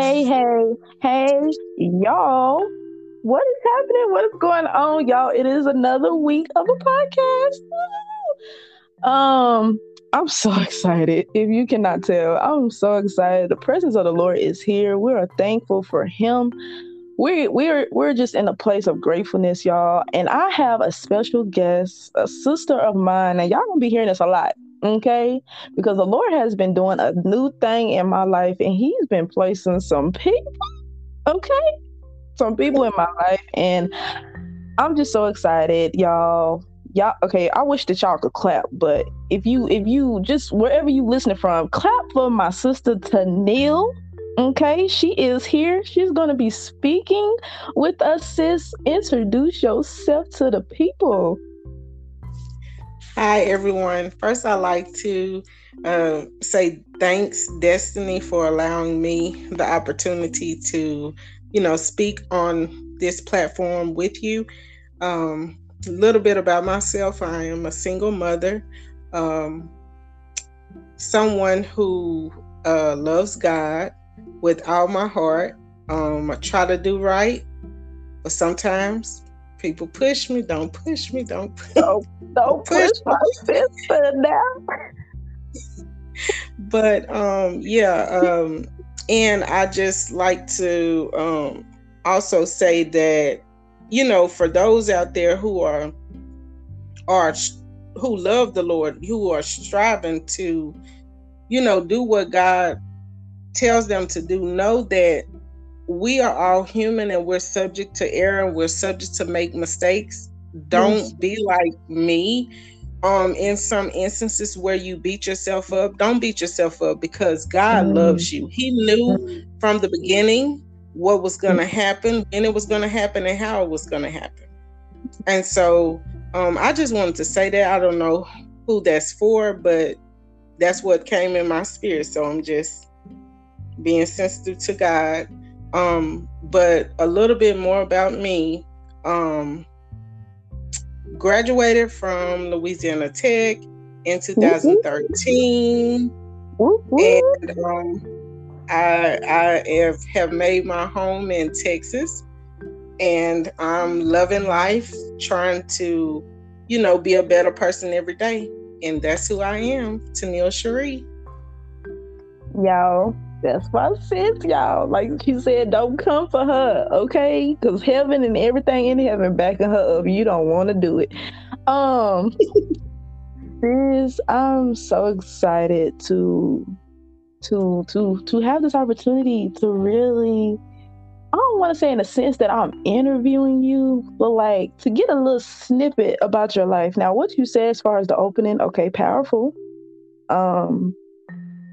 Hey, hey, hey, y'all. What is happening? What is going on, y'all? It is another week of a podcast. Um, I'm so excited. If you cannot tell, I'm so excited. The presence of the Lord is here. We are thankful for him. We we're we're just in a place of gratefulness, y'all. And I have a special guest, a sister of mine, and y'all gonna be hearing this a lot okay? Because the lord has been doing a new thing in my life and he's been placing some people okay? Some people in my life and i'm just so excited y'all. Y'all okay i wish that y'all could clap but if you if you just wherever you listening from clap for my sister Tennille okay? She is here. She's going to be speaking with us sis. Introduce yourself to the people Hi, everyone. First, I'd like to uh, say thanks, Destiny, for allowing me the opportunity to, you know, speak on this platform with you. Um, a little bit about myself I am a single mother, um, someone who uh, loves God with all my heart. Um, I try to do right, but sometimes people push me. Don't push me. Don't push. Don't, don't push, push my sister now. but um, yeah, um, and I just like to um, also say that you know, for those out there who are are who love the Lord, who are striving to, you know, do what God tells them to do, know that we are all human and we're subject to error and we're subject to make mistakes. Don't be like me. Um, in some instances where you beat yourself up, don't beat yourself up because God mm. loves you. He knew mm. from the beginning what was going to mm. happen, and it was going to happen, and how it was going to happen. And so, um, I just wanted to say that I don't know who that's for, but that's what came in my spirit. So I'm just being sensitive to God um, but a little bit more about me. Um, graduated from Louisiana Tech in 2013, and um, I, I have, made my home in Texas, and I'm loving life, trying to, you know, be a better person every day, and that's who I am, Tennille Cherie. Yo, that's my sis, y'all. Like she said, don't come for her, okay? Because heaven and everything in heaven backing her up. You don't want to do it. Um, sis, I'm so excited to to to to have this opportunity to really. I don't want to say in a sense that I'm interviewing you, but like to get a little snippet about your life. Now, what you said as far as the opening, okay, powerful. Um,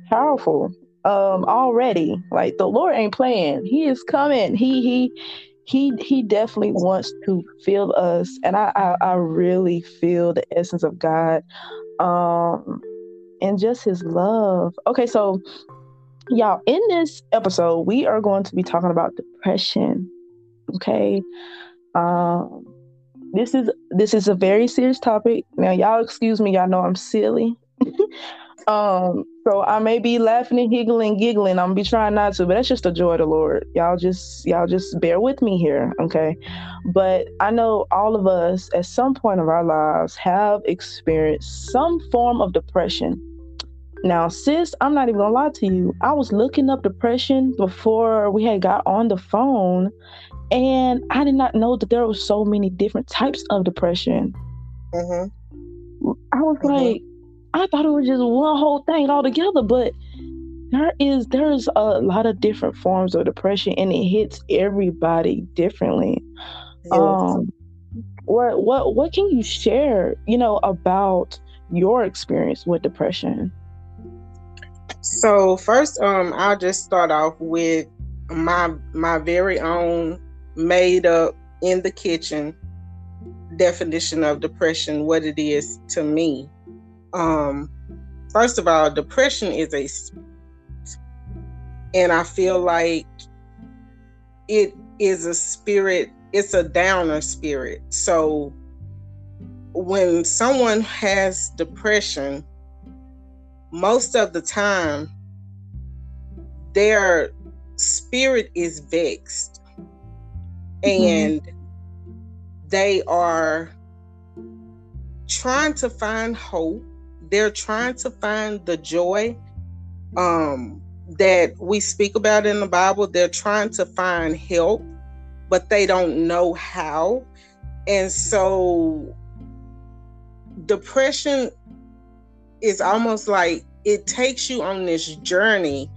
powerful um already. Like the Lord ain't playing. He is coming. He he he he definitely wants to fill us. And I, I i, really feel the essence of god um and just his love. Okay so y'all in this episode we are going to be talking about depression. Okay? Um this is this is a very serious topic. Now y'all excuse me. Y'all know i'm silly Um, so I may be laughing and giggling, giggling. I'm gonna be trying not to, but that's just the joy of the Lord. Y'all just y'all just bear with me here, okay? But I know all of us at some point of our lives have experienced some form of depression. Now, sis, I'm not even gonna lie to you. I was looking up depression before we had got on the phone, and I did not know that there were so many different types of depression. Mm-hmm. I was mm-hmm. like, I thought it was just one whole thing altogether, but there is there's a lot of different forms of depression and it hits everybody differently. Yes. Um what what what can you share, you know, about your experience with depression? So first um I'll just start off with my my very own made up in the kitchen definition of depression, what it is to me um first of all depression is a and i feel like it is a spirit it's a downer spirit. So when someone has depression most of the time their spirit is vexed. Mm-hmm. and they are trying to find hope they're trying to find the joy um, that we speak about in the bible. They're trying to find help but they don't know how. And so depression is almost like it takes you on this journey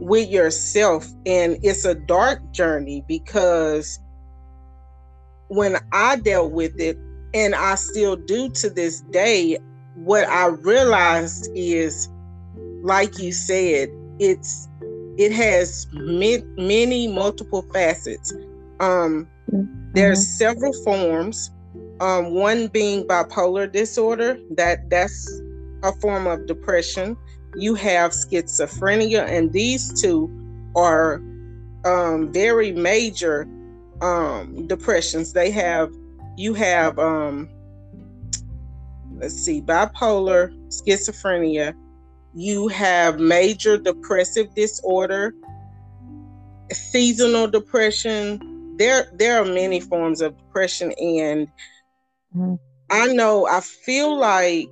with yourself and it's a dark journey because when I dealt with it and I still do to this day what I realized is like you said it's it has many multiple facets um mm-hmm. there's several forms um one being bipolar disorder that that's a form of depression you have schizophrenia, and these two are um, very major um, depressions. They have, you have, um, let's see, bipolar, schizophrenia, you have major depressive disorder, seasonal depression. There, there are many forms of depression, and mm-hmm. I know I feel like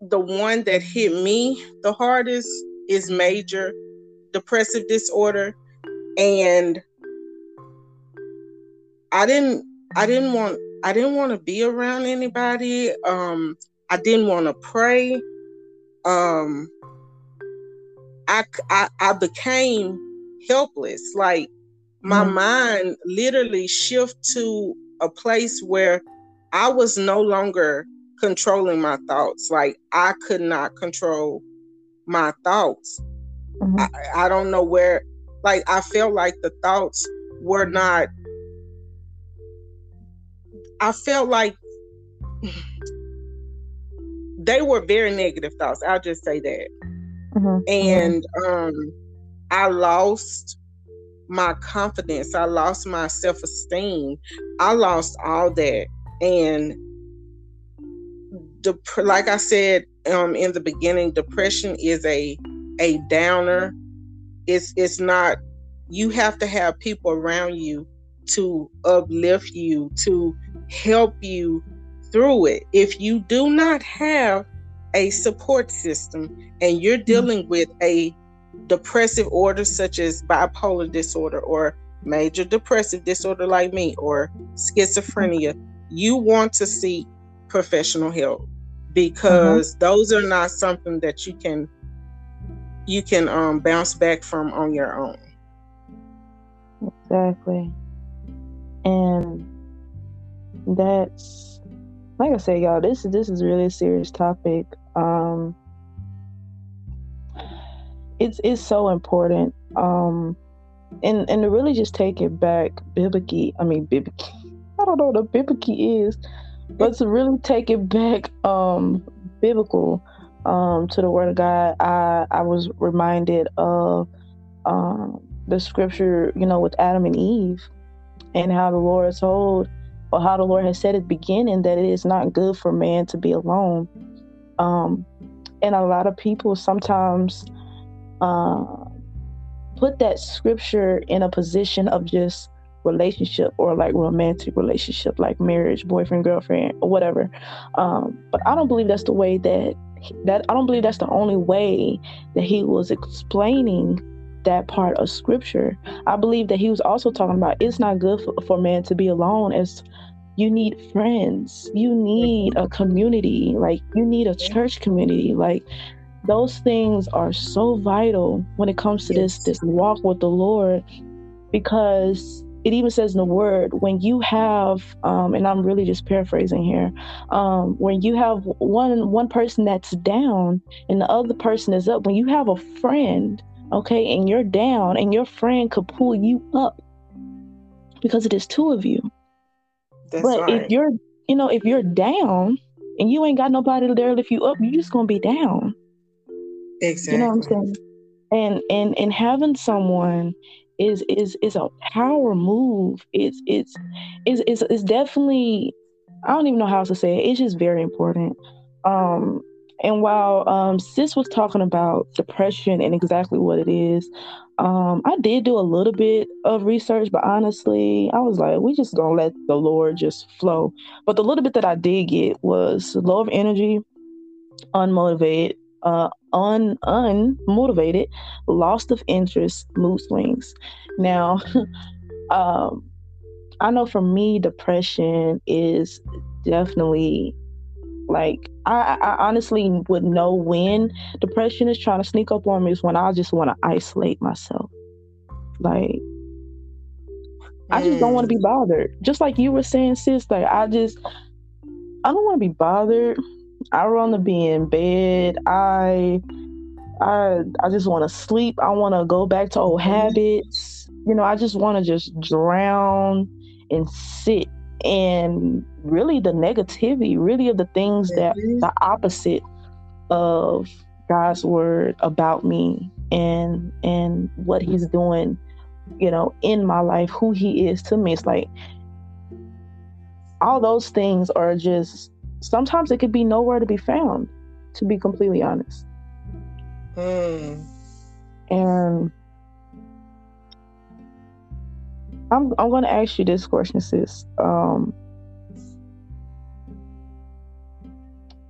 the one that hit me the hardest is major depressive disorder and i didn't i didn't want i didn't want to be around anybody um i didn't want to pray um I, I i became helpless like my mm-hmm. mind literally shift to a place where i was no longer controlling my thoughts. Like I could not control my thoughts. Mm-hmm. I, I don't know where, like, I felt like the thoughts were not, I felt like they were very negative thoughts. I'll just say that. Mm-hmm. And um, I lost my confidence. I lost my self esteem. I lost all that. And dep- like I said um, in the beginning, depression is a a downer. It's it's not. You have to have people around you to uplift you, to help you through it. If you do not have a support system and you're mm-hmm. dealing with a depressive order such as bipolar disorder or major depressive disorder like me or schizophrenia, you want to seek professional help because mm-hmm. those are not something that you can you can um, bounce back from on your own. Exactly. And that's like I said, y'all, this this is really a serious topic. Um it's it's so important. Um and and to really just take it back biblically, I mean biblically. I don't know what a biblically is, but to really take it back um biblical um to the word of God, I I was reminded of um the scripture, you know, with Adam and Eve and how the Lord told or how the Lord has said at the beginning that it is not good for man to be alone. Um and a lot of people sometimes uh, put that scripture in a position of just relationship or like romantic relationship, like marriage, boyfriend, girlfriend, or whatever. Um, but I don't believe that's the way that that I don't believe that's the only way that he was explaining that part of scripture. I believe that he was also talking about it's not good for, for man to be alone as you need friends, you need a community, like you need a church community. Like those things are so vital when it comes to this this walk with the Lord because it even says in the word when you have um, and i'm really just paraphrasing here um, when you have one one person that's down and the other person is up when you have a friend okay and you're down and your friend could pull you up because it is two of you that's but right. if you're you know if you're down and you ain't got nobody there to lift you up you're just gonna be down exactly you know what i'm saying and and and having someone is is is a power move. It's it's it's it's, it's definitely I don't even know how else to say it. It's just very important. Um And while um, Sis was talking about depression and exactly what it is, um, I did do a little bit of research, but honestly, I was like, we just gonna let the Lord just flow. But the little bit that I did get was low of energy, unmotivated, uh, un unmotivated, loss of interest, mood swings. Now, um, I know for me, depression is definitely like I, I honestly would know when depression is trying to sneak up on me is when I just want to isolate myself. Like I just don't want to be bothered. Just like you were saying, sis, like I just I don't want to be bothered. I want to be in bed. I I I just want to sleep. I want to go back to old mm-hmm. habits. You know, I just want to just drown and sit and really the negativity, really of the things that mm-hmm. the opposite of God's word about me and and what he's doing, you know, in my life, who he is to me. It's like all those things are just sometimes it could be nowhere to be found, to be completely honest. Mm. And I'm I'm gonna ask you this question, sis. Um,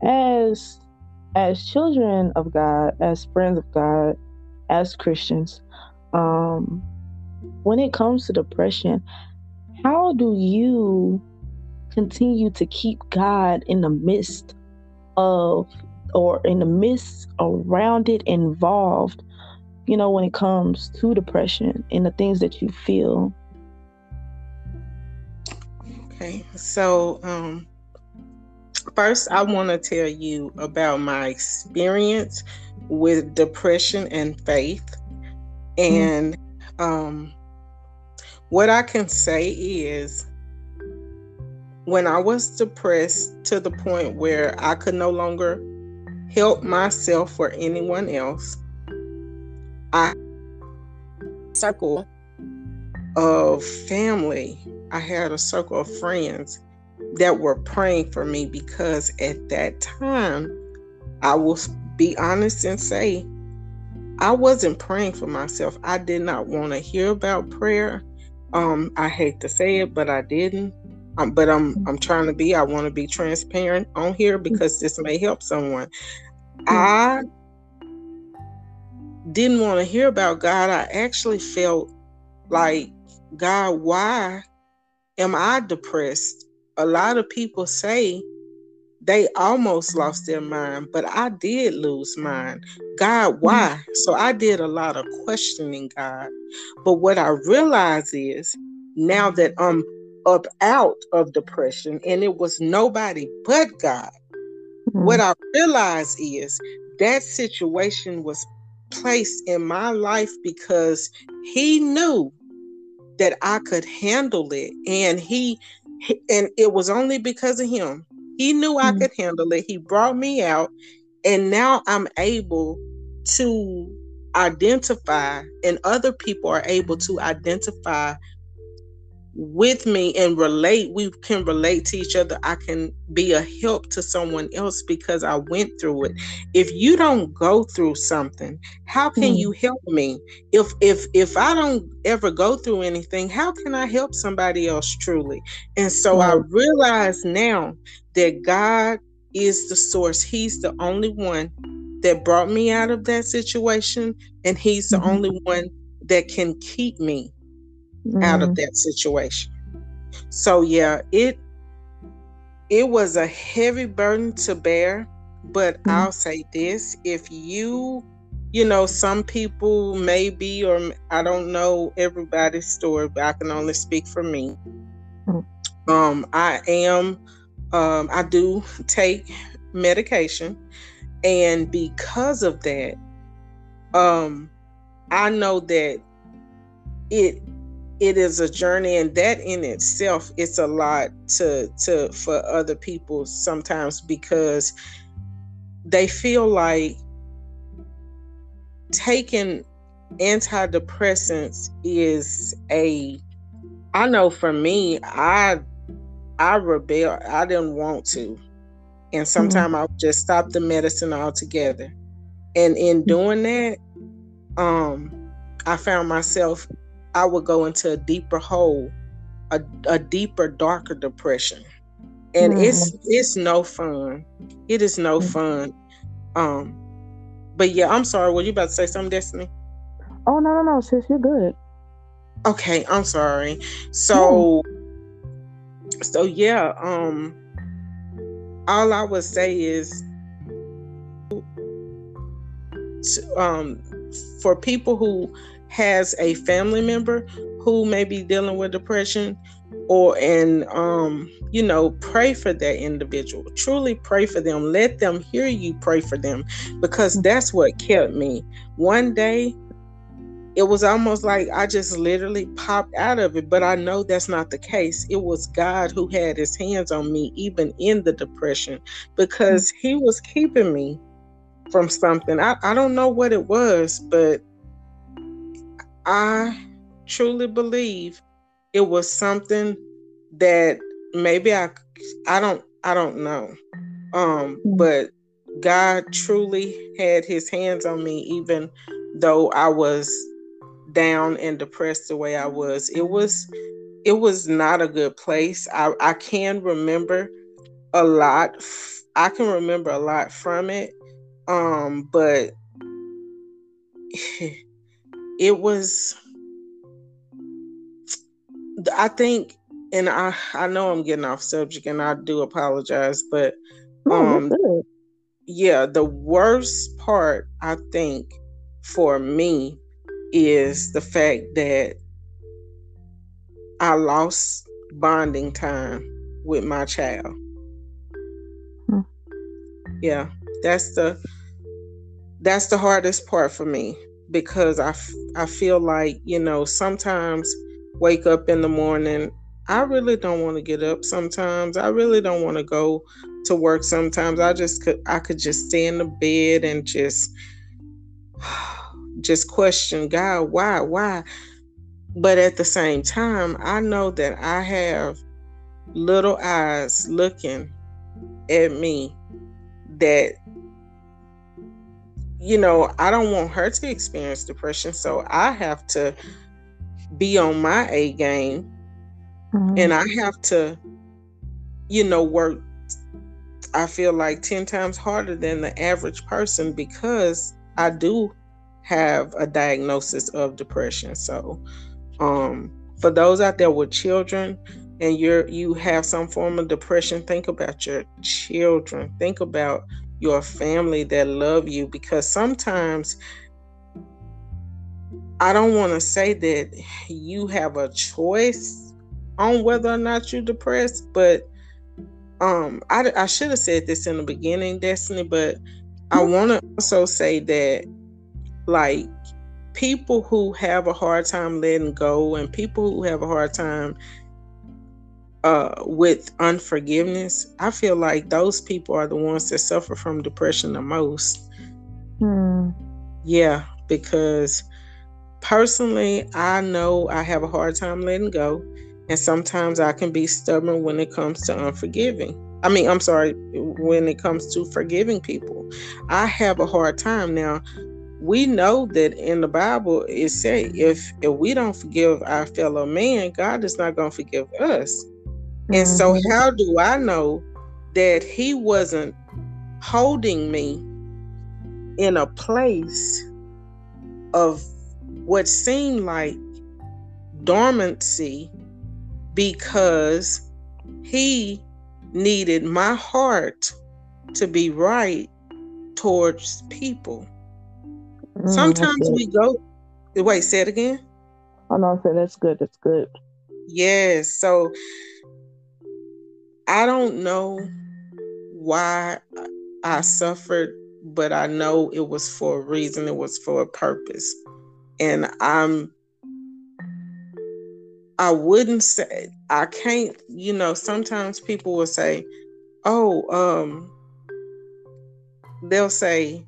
as as children of God, as friends of God, as Christians, um, when it comes to depression, how do you continue to keep God in the midst of or in the midst around it involved, you know, when it comes to depression and the things that you feel Okay, so um, first, I want to tell you about my experience with depression and faith. And um, what I can say is, when I was depressed to the point where I could no longer help myself or anyone else, I circle of family I had a circle of friends that were praying for me because at that time, I will be honest and say, I wasn't praying for myself. I did not want to hear about prayer. Um, I hate to say it, but I didn't. Um, but I'm I'm trying to be. I want to be transparent on here because this may help someone. I didn't want to hear about God. I actually felt like God, why am I depressed? A lot of people say they almost lost their mind, but I did lose mine. God, mm-hmm. why? So I did a lot of questioning God. But what I realize is now that I'm up out of depression and it was nobody but God, mm-hmm. what I realize is that situation was placed in my life because He knew that I could handle it. And he, and it was only because of him. He knew mm-hmm. I could handle it. He brought me out. And now I'm able to identify, and other people are able to identify with me and relate we can relate to each other. I can be a help to someone else because i went through it. If you don't go through something how can mm. you help me? If if if i don't ever go through anything how can i help somebody else truly? And so i realize now that god is the source. He's the only one that brought me out of that situation and he's the mm-hmm. only one that can keep me mm. out of mm-hmm. that situation. So yeah, it it was a heavy burden to bear, but mm. I'll say this, if you you know, some people maybe or I don't know everybody's story, but I can only speak for me. Mm. Um I am um I do take medication and because of that um I know that it it is a journey and that in itself it's a lot to to for other people sometimes because they feel like taking antidepressants is a I know for me I I rebel I didn't want to and sometimes mm-hmm. I'll just stop the medicine altogether. And in mm-hmm. doing that, um, I found myself I would go into a deeper hole, a, a deeper, darker depression. And mm-hmm. it's it's no fun. It is no mm-hmm. fun. Um, but yeah, I'm sorry. Were you about to say something, Destiny? Oh no, no, no, sis, you're good. Okay, I'm sorry. So, so yeah, um, all I would say is, um, for people who has a family member who may be dealing with depression, or and um, you know, pray for that individual. Truly pray for them. Let them hear you pray for them, because that's what kept me. One day it was almost like I just literally popped out of it. But I know that's not the case. It was God who had his hands on me, even in the depression, because he was keeping me from something. I, I don't know what it was, but I truly believe it was something that maybe I I don't I don't know. Um, mm. but God truly had his hands on me even though I was down and depressed the way I was. It was it was not a good place. I, I can remember a lot. I can remember a lot from it. Um, but it was I think and I I know I'm getting off subject and I do apologize, but um yeah, the worst part I think for me is the fact that I lost bonding time with my child. Hmm. Yeah, that's the that's the hardest part for me because I, I feel like, you know, sometimes wake up in the morning, I really don't want to get up sometimes. I really don't want to go to work sometimes. I just could I could just stay in the bed and just just question God, why, why? But at the same time, I know that I have little eyes looking at me that you know, I don't want her to experience depression, so I have to be on my A game mm-hmm. and I have to you know work I feel like 10 times harder than the average person because I do have a diagnosis of depression. So, um, for those out there with children and you're you have some form of depression, think about your children. Think about your family that love you because sometimes I don't want to say that you have a choice on whether or not you're depressed, but um, I, I should have said this in the beginning, Destiny, but I want to also say that like people who have a hard time letting go and people who have a hard time uh, with unforgiveness, I feel like those people are the ones that suffer from depression the most. Hmm. Yeah, because personally, I know I have a hard time letting go, and sometimes I can be stubborn when it comes to unforgiving. I mean, I'm sorry, when it comes to forgiving people. I have a hard time now we know that in the Bible it say if if we don't forgive our fellow man, God is not going to forgive us. Mm-hmm. And so mm-hmm. how do I know that he wasn't holding me in a place of what seemed like dormancy because he needed my heart to be right towards people. Mm, Sometimes we go. Wait, say it again. Oh no, I said that's good. That's good. Yes. So I don't know why I suffered, but I know it was for a reason. It was for a purpose, and I'm. I wouldn't say I can't. You know, sometimes people will say, "Oh, um," they'll say,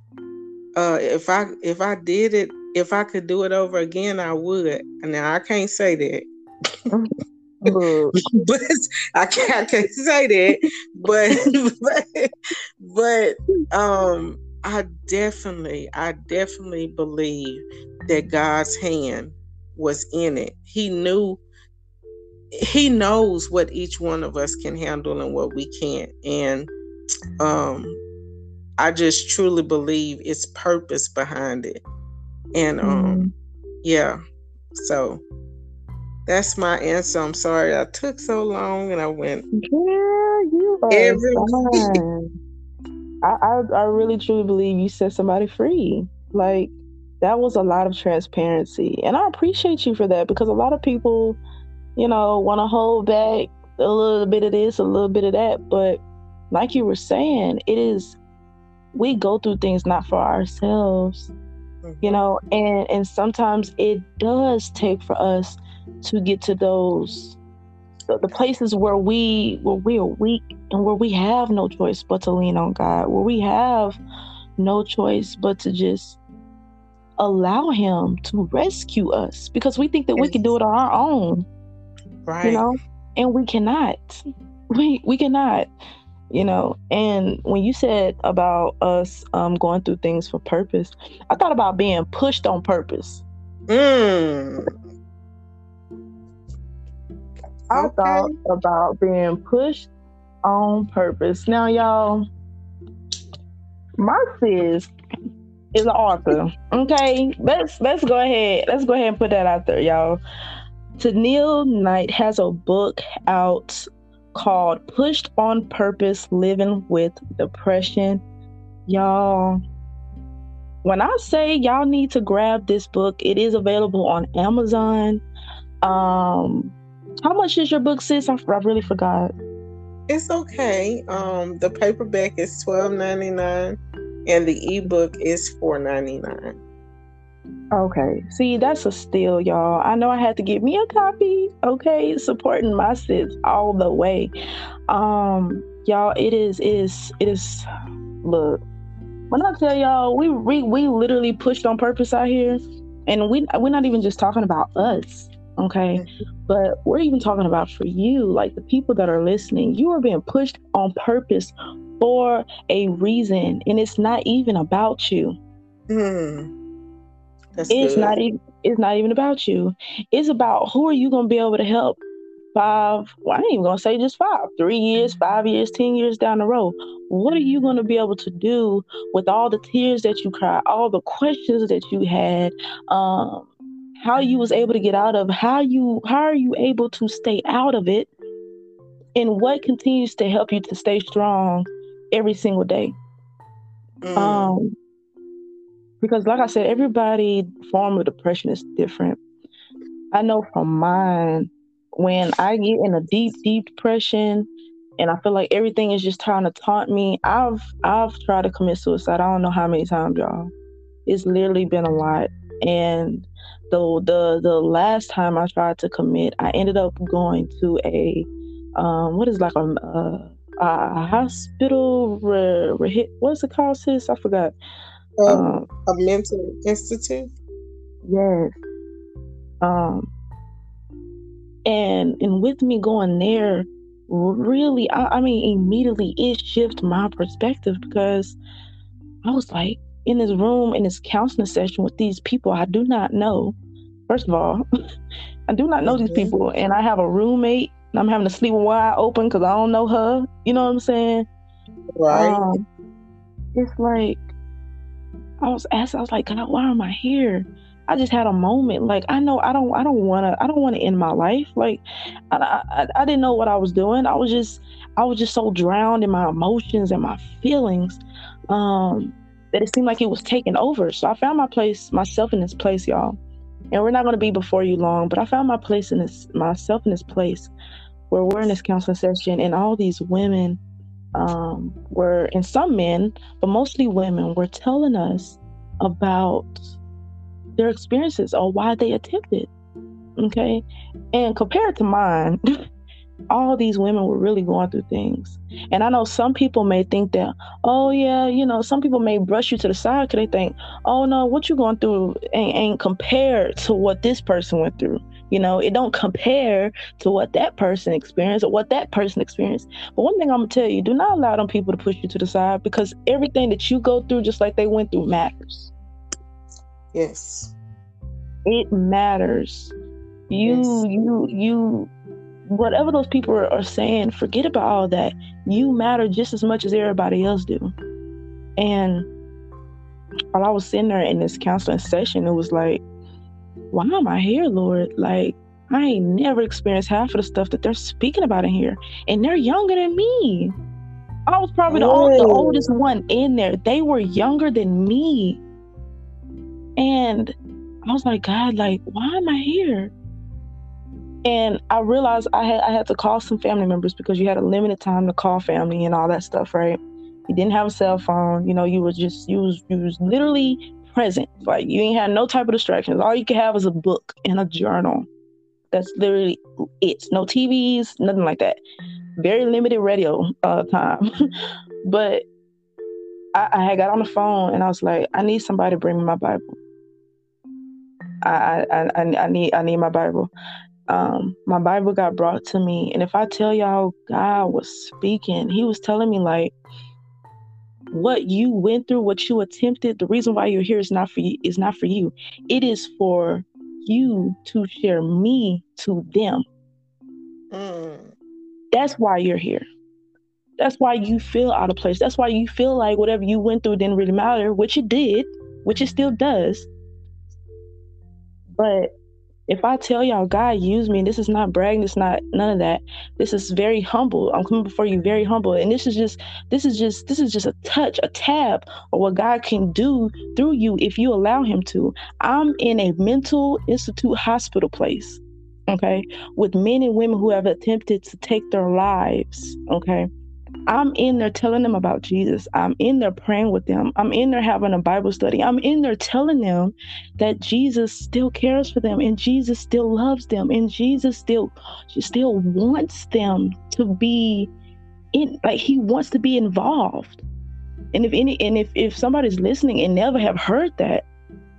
uh, if I if I did it, if I could do it over again, I would. Now I can't say that. but I can't, I can't say that. But, but but um I definitely, I definitely believe that God's hand was in it. He knew he knows what each one of us can handle and what we can't. And um I just truly believe it's purpose behind it. And um mm-hmm. yeah. So that's my answer. I'm sorry I took so long and I went Yeah, you are every I, I I really truly believe you set somebody free. Like that was a lot of transparency. And I appreciate you for that because a lot of people, you know, want to hold back a little bit of this, a little bit of that. But like you were saying, it is, we go through things not for ourselves, mm-hmm. you know, and, and sometimes it does take for us to get to those the, places where we where we are weak and where we have no choice but to lean on God, where we have no choice but to just allow him to rescue us because we think that yes. we can do it on our own. Right. You know, and we cannot. We we cannot. You know, and when you said about us um, going through things for purpose, I thought about being pushed on purpose. Mm. I okay. thought about being pushed on purpose. Now, y'all, my sis is an author. Okay, let's let's go ahead. Let's go ahead and put that out there, y'all. Tennille Knight has a book out called Pushed on Purpose Living with Depression. Y'all, when I say y'all need to grab this book, it is available on Amazon. Um, how much is your book, sis? I, I really forgot. It's okay. Um, the paperback is twelve ninety nine and the ebook is $4.99 okay. See that's a steal y'all. I know i had to get me a copy okay? Supporting my sis all the way. Um y'all it is is it is look. When i tell y'all we we, we literally pushed on purpose out here and we we're not even just talking about us okay mm-hmm. but we're even talking about for you like the people that are listening you are being pushed on purpose for a reason, and it's not even about you. Mm. it's good. not even it's not even about you. It's about who are you gonna be able to help five, well, I ain't even gonna say just five, three years, five years, ten years down the road. What are you gonna be able to do with all the tears that you cried, all the questions that you had, um, how you was able to get out of, how you how are you able to stay out of it, and what continues to help you to stay strong every single day. Mm. Um, because, like I said, everybody form of depression is different. I know from mine, when I get in a deep, deep depression, and I feel like everything is just trying to taunt me. I've I've tried to commit suicide. I don't know how many times, y'all. It's literally been a lot. And the the the last time I tried to commit, I ended up going to a um, what is like a, a a hospital. Re, re, what's it called, sis? I forgot. Um, um, a mental institute. Yes. Um. And and with me going there, really, I, I mean, immediately it shifted my perspective because I was like in this room in this counseling session with these people I do not know. First of all, I do not know mm-hmm. these people, and I have a roommate I'm having to sleep wide open because I don't know her. You know what I'm saying? Right. Um, it's like I was asked. I was like, God, why am I here? I just had a moment. Like I know I don't. I don't want to. I don't want to end my life. Like I, I, I didn't know what I was doing. I was just. I was just so drowned in my emotions and my feelings. Um, that it seemed like it was taking over. So I found my place, myself in this place, y'all. And we're not going to be before you long, but I found my place in this, myself in this place where we're in this counseling session, and all these women um, were, and some men, but mostly women, were telling us about their experiences or why they attempted. Okay. And compared to mine, all these women were really going through things. And I know some people may think that, oh yeah, you know, some people may brush you to the side because they think, oh no, what you going through ain't, ain't compared to what this person went through. You know, it don't compare to what that person experienced or what that person experienced. But one thing I'm gonna tell you, do not allow them people to push you to the side because everything that you go through, just like they went through, matters. Yes. It matters. You yes. you you whatever those people are, are saying, forget about all that. You matter just as much as everybody else do. And while I was sitting there in this counseling session, it was like, why am I here, Lord? Like, I ain't never experienced half of the stuff that they're speaking about in here. And they're younger than me. I was probably the, old, the oh. oldest one in there. They were younger than me. And I was like, God, like, why am I here? And I realized I had I had to call some family members because you had a limited time to call family and all that stuff, right? You didn't have a cell phone, you know, you were just you was you was literally present. Like you ain't had no type of distractions. All you could have was a book and a journal. That's literally it. No TVs, nothing like that. Very limited radio uh, time. but I, I had got on the phone and I was like, I need somebody to bring me my Bible. I, I, I, I need I need my Bible um, my Bible got brought to me. And if I tell y'all, God was speaking, He was telling me, like, what you went through, what you attempted, the reason why you're here is not for you, is not for you. It is for you to share me to them. Mm. That's why you're here. That's why you feel out of place. That's why you feel like whatever you went through didn't really matter, which it did, which it still does. But if I tell y'all God used me, this is not bragging, it's not none of that. This is very humble. I'm coming before you very humble. And this is just this is just this is just a touch, a tab of what God can do through you if you allow him to. I'm in a mental institute hospital place, okay, with men and women who have attempted to take their lives, okay? I'm in there telling them about Jesus. I'm in there praying with them. I'm in there having a Bible study. I'm in there telling them that Jesus still cares for them and Jesus still loves them and Jesus still still wants them to be in like he wants to be involved. And if any and if if somebody's listening and never have heard that,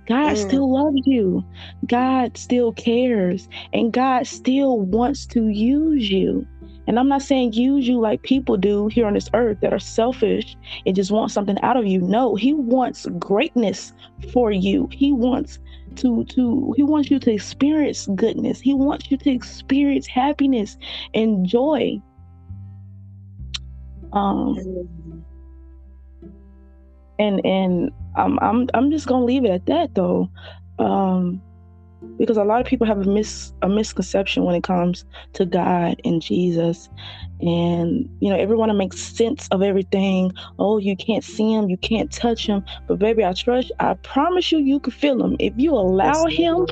God mm. still loves you. God still cares and God still wants to use you. And I'm not saying use you like people do here on this earth that are selfish and just want something out of you. No, he wants greatness for you. He wants to to he wants you to experience goodness. He wants you to experience happiness and joy. Um and and I'm I'm I'm just gonna leave it at that though. Um because a lot of people have a mis a misconception when it comes to God and Jesus. And you know everyone to make sense of everything. Oh you can't see him you can't touch him. But baby I trust I promise you you can feel him. If you allow him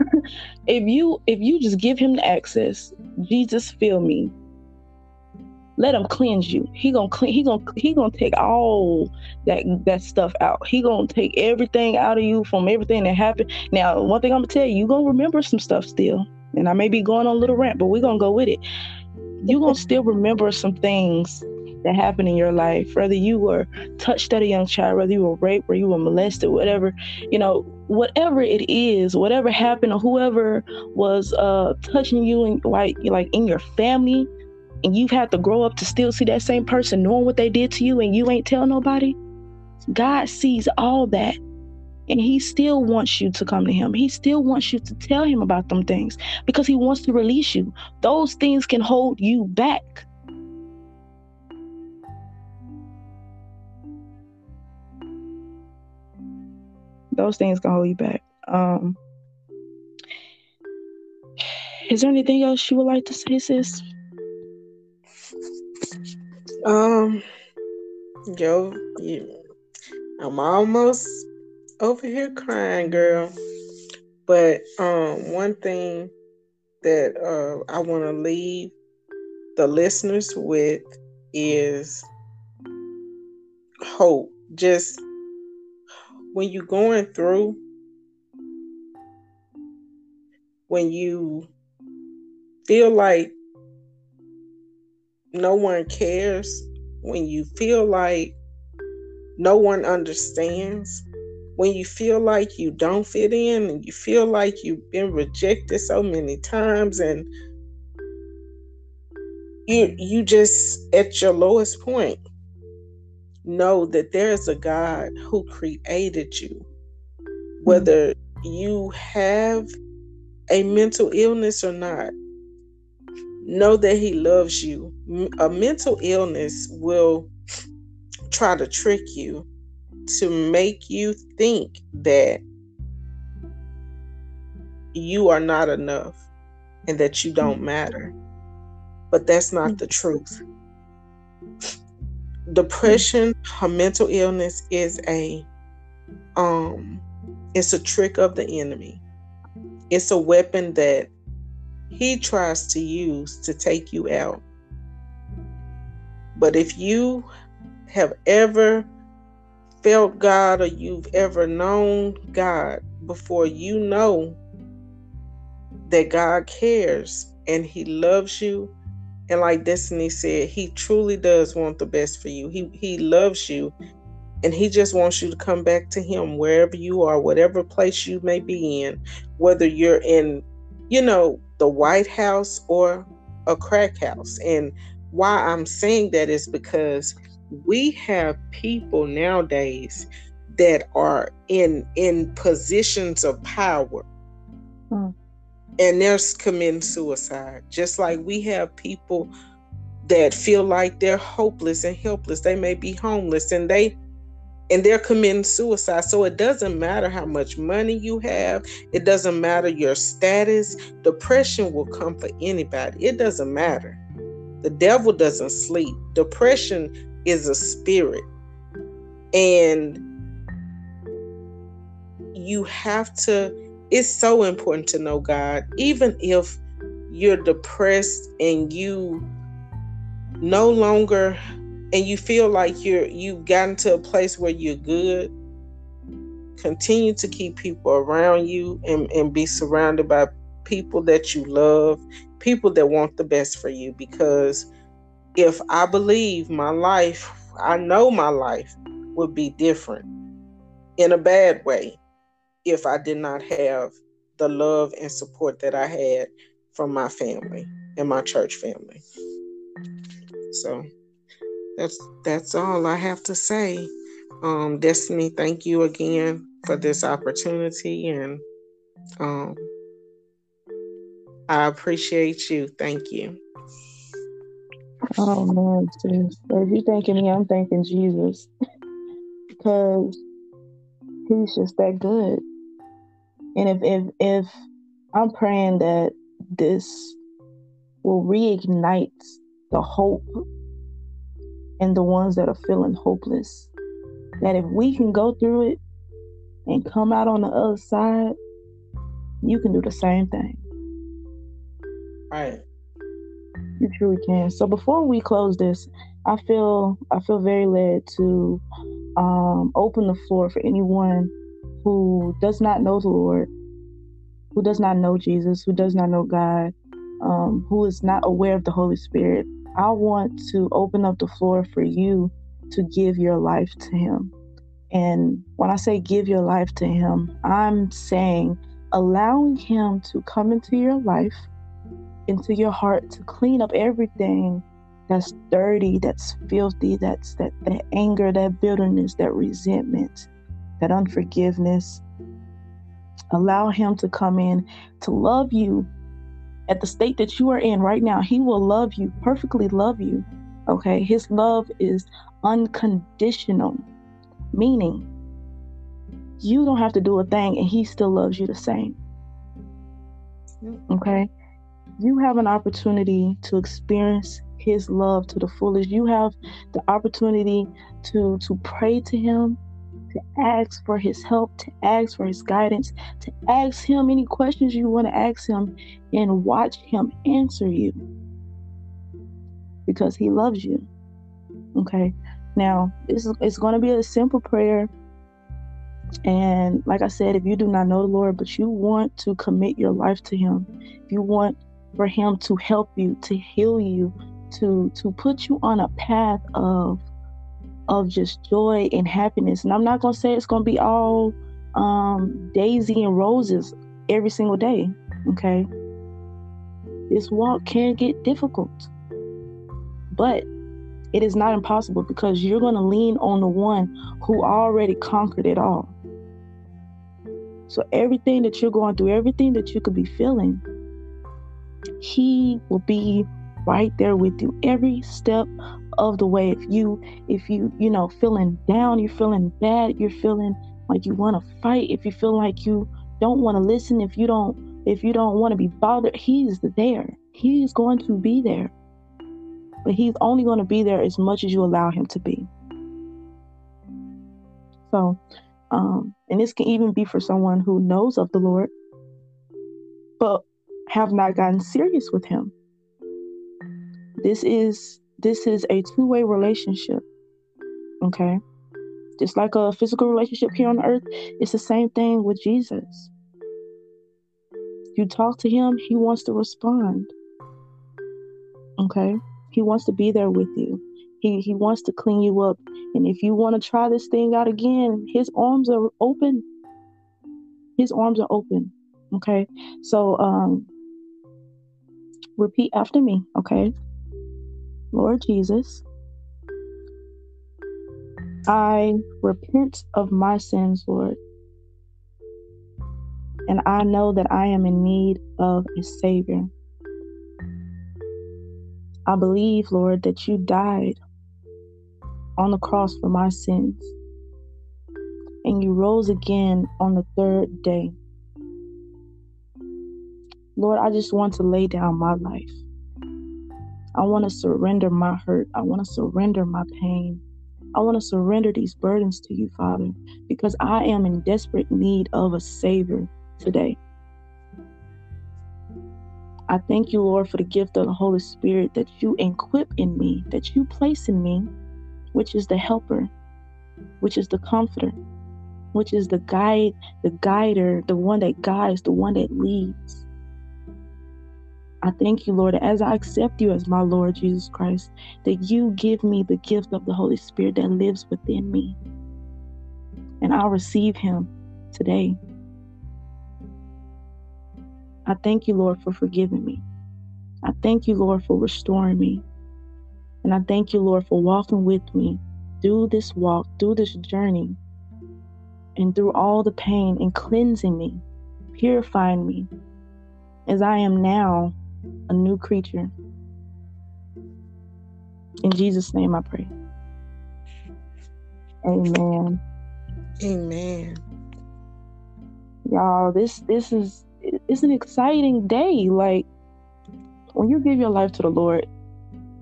if you if you just give him the access Jesus feel me let him cleanse you. He gonna clean. He gonna he gonna take all that that stuff out. He gonna take everything out of you from everything that happened. Now, one thing I'm gonna tell you, you gonna remember some stuff still. And I may be going on a little rant, but we're gonna go with it. You gonna still remember some things that happened in your life, whether you were touched at a young child, whether you were raped or you were molested, whatever, you know, whatever it is, whatever happened, or whoever was uh touching you and like like in your family, and you've had to grow up to still see that same person knowing what they did to you and you ain't tell nobody, God sees all that. And he still wants you to come to him. He still wants you to tell him about them things because he wants to release you. Those things can hold you back. Those things can hold you back. Um, is there anything else you would like to say, sis? Um, yo, you, I'm almost over here crying, girl. But um, one thing that uh, I want to leave the listeners with is hope. Just when you're going through, when you feel like no one cares, when you feel like no one understands, when you feel like you don't fit in and you feel like you've been rejected so many times and you you just at your lowest point know that there's a God who created you. Mm-hmm. Whether you have a mental illness or not know that he loves you a mental illness will try to trick you to make you think that you are not enough and that you don't matter. But that's not the truth. Depression, a mental illness is a um it's a trick of the enemy. It's a weapon that he tries to use to take you out. But if you have ever felt God or you've ever known God before you know that God cares and He loves you. And like Destiny said, He truly does want the best for you. He He loves you and He just wants you to come back to Him wherever you are, whatever place you may be in, whether you're in, you know, the White House or a crack house. And why I'm saying that is because we have people nowadays that are in in positions of power hmm. and they're committing suicide just like we have people that feel like they're hopeless and helpless they may be homeless and they and they're committing suicide. So it doesn't matter how much money you have. It doesn't matter your status. Depression will come for anybody. It doesn't matter. The devil doesn't sleep. Depression is a spirit. And you have to, it's so important to know God, even if you're depressed and you no longer and you feel like you're you've gotten to a place where you're good continue to keep people around you and, and be surrounded by people that you love people that want the best for you because if I believe my life, I know my life would be different in a bad way if I did not have the love and support that I had from my family and my church family. So that's that's all I have to say. Um, Destiny, thank you again for this opportunity and um, I appreciate you. Thank you. Oh man. If you're thanking me, I'm thanking Jesus. because he's just that good. And if if if I'm praying that this will reignite the hope in the ones that are feeling hopeless. That if we can go through it and come out on the other side, you can do the same thing. Right. You truly can. So before we close this, I feel I feel very led to um, open the floor for anyone who does not know the Lord, who does not know Jesus, who does not know God, um, who is not aware of the Holy Spirit. I want to open up the floor for you to give your life to Him. And when I say give your life to Him, I'm saying allowing Him to come into your life into your heart to clean up everything that's dirty, that's filthy, that's that, that anger, that bitterness, that resentment, that unforgiveness. Allow him to come in to love you at the state that you are in right now. He will love you, perfectly love you. Okay. His love is unconditional, meaning you don't have to do a thing and he still loves you the same. Okay you have an opportunity to experience his love to the fullest. You have the opportunity to to pray to him, to ask for his help, to ask for his guidance, to ask him any questions you want to ask him and watch him answer you. Because he loves you. Okay. Now, this is it's going to be a simple prayer. And like I said, if you do not know the Lord, but you want to commit your life to Him, if you want for him to help you, to heal you, to to put you on a path of of just joy and happiness. And I'm not gonna say it's gonna be all um, daisy and roses every single day. Okay. This walk can get difficult, but it is not impossible because you're going to lean on the one who already conquered it all. So, everything that you're going through, everything that you could be feeling, He will be right there with you every step of the way. If you, if you, you know, feeling down, you're feeling bad, you're feeling like you want to fight, if you feel like you don't want to listen, if you don't, if you don't want to be bothered, He's there. He is going to be there. But He's only going to be there as much as you allow Him to be. So, um, and this can even be for someone who knows of the Lord, but have not gotten serious with Him. This is this is a two-way relationship. Okay. Just like a physical relationship here on earth, it's the same thing with Jesus. You talk to him, he wants to respond. Okay? He wants to be there with you. He he wants to clean you up. And if you want to try this thing out again, his arms are open. His arms are open. Okay? So um repeat after me, okay? Lord Jesus, I repent of my sins, Lord. And I know that I am in need of a Savior. I believe, Lord, that you died on the cross for my sins. And you rose again on the third day. Lord, I just want to lay down my life. I want to surrender my hurt. I want to surrender my pain. I want to surrender these burdens to you, Father, because I am in desperate need of a Savior today. I thank you, Lord, for the gift of the Holy Spirit that you equip in me, that you place in me, which is the helper, which is the comforter, which is the guide, the guider, the one that guides, the one that leads. I thank you, Lord, as I accept you as my Lord Jesus Christ, that you give me the gift of the Holy Spirit that lives within me. And I'll receive him today. I thank you, Lord, for forgiving me. I thank you, Lord, for restoring me. And I thank you, Lord, for walking with me through this walk, through this journey, and through all the pain and cleansing me, purifying me as I am now a new creature. In Jesus' name I pray. Amen. Amen. Y'all, this this is it's an exciting day. Like when you give your life to the Lord,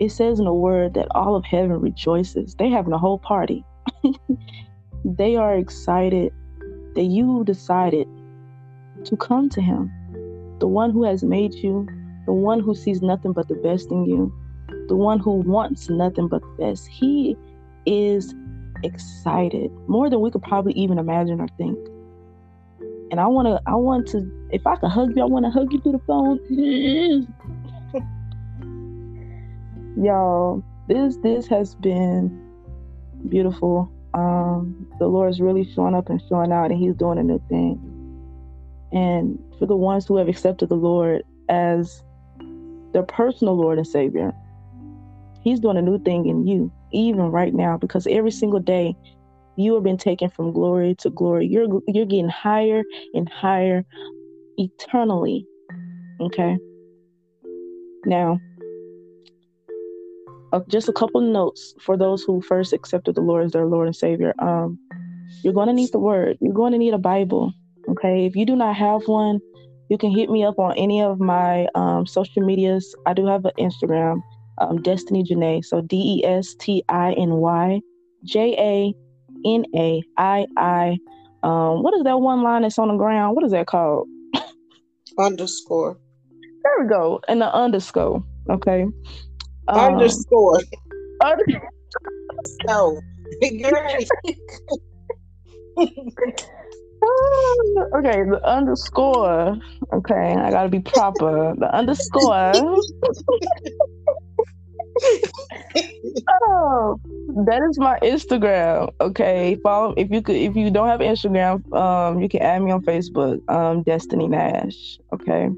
it says in the word that all of heaven rejoices. They having a whole party. they are excited that you decided to come to him. The one who has made you the one who sees nothing but the best in you, the one who wants nothing but the best. He is excited more than we could probably even imagine or think. And I want to, I want to, if I could hug you, I want to hug you through the phone. Y'all, this this has been beautiful. Um, the Lord is really showing up and showing out, and He's doing a new thing. And for the ones who have accepted the Lord as their personal Lord and Savior. He's doing a new thing in you, even right now, because every single day you have been taken from glory to glory. You're you're getting higher and higher eternally. Okay. Now, uh, just a couple notes for those who first accepted the Lord as their Lord and Savior. Um, you're going to need the Word. You're going to need a Bible. Okay. If you do not have one, you can hit me up on any of my um, social medias. I do have an Instagram, um, Destiny Janae. So D E S T I N Y J A N A I I. Um, what is that one line that's on the ground? What is that called? underscore. There we go. And the underscore. Okay. Um, underscore. Under- no. okay, the underscore. Okay, I gotta be proper. The underscore. oh, that is my Instagram. Okay, follow if you could if you don't have Instagram, um, you can add me on Facebook. Um, Destiny Nash. Okay.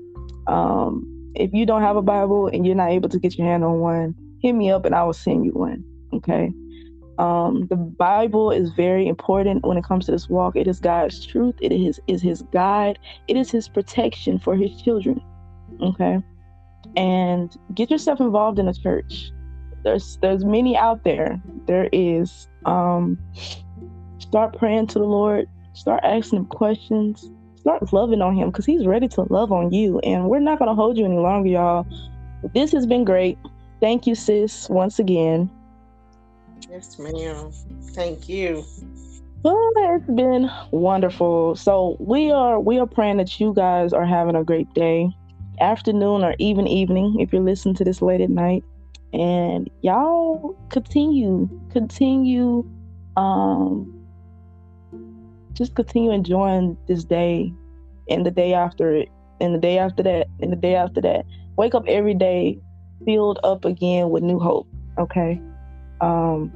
Um, if you don't have a Bible and you're not able to get your hand on one, hit me up and I will send you one. Okay. Um, the Bible is very important when it comes to this walk. It is God's truth. It is is His guide. It is His protection for His children. Okay, and get yourself involved in a church. There's there's many out there. There is. Um, start praying to the Lord. Start asking Him questions. Start loving on Him because He's ready to love on you. And we're not gonna hold you any longer, y'all. This has been great. Thank you, sis, once again. Yes, ma'am. Thank you. Well, it's been wonderful. So we are we are praying that you guys are having a great day, afternoon, or even evening if you're listening to this late at night. And y'all continue, continue, um, just continue enjoying this day and the day after it, and the day after that, and the day after that. Wake up every day filled up again with new hope. Okay. Um,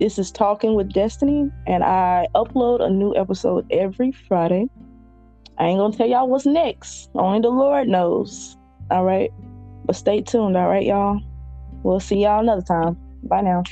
this is Talking with Destiny, and I upload a new episode every Friday. I ain't gonna tell y'all what's next. Only the Lord knows. All right. But stay tuned, all right, y'all. We'll see y'all another time. Bye now.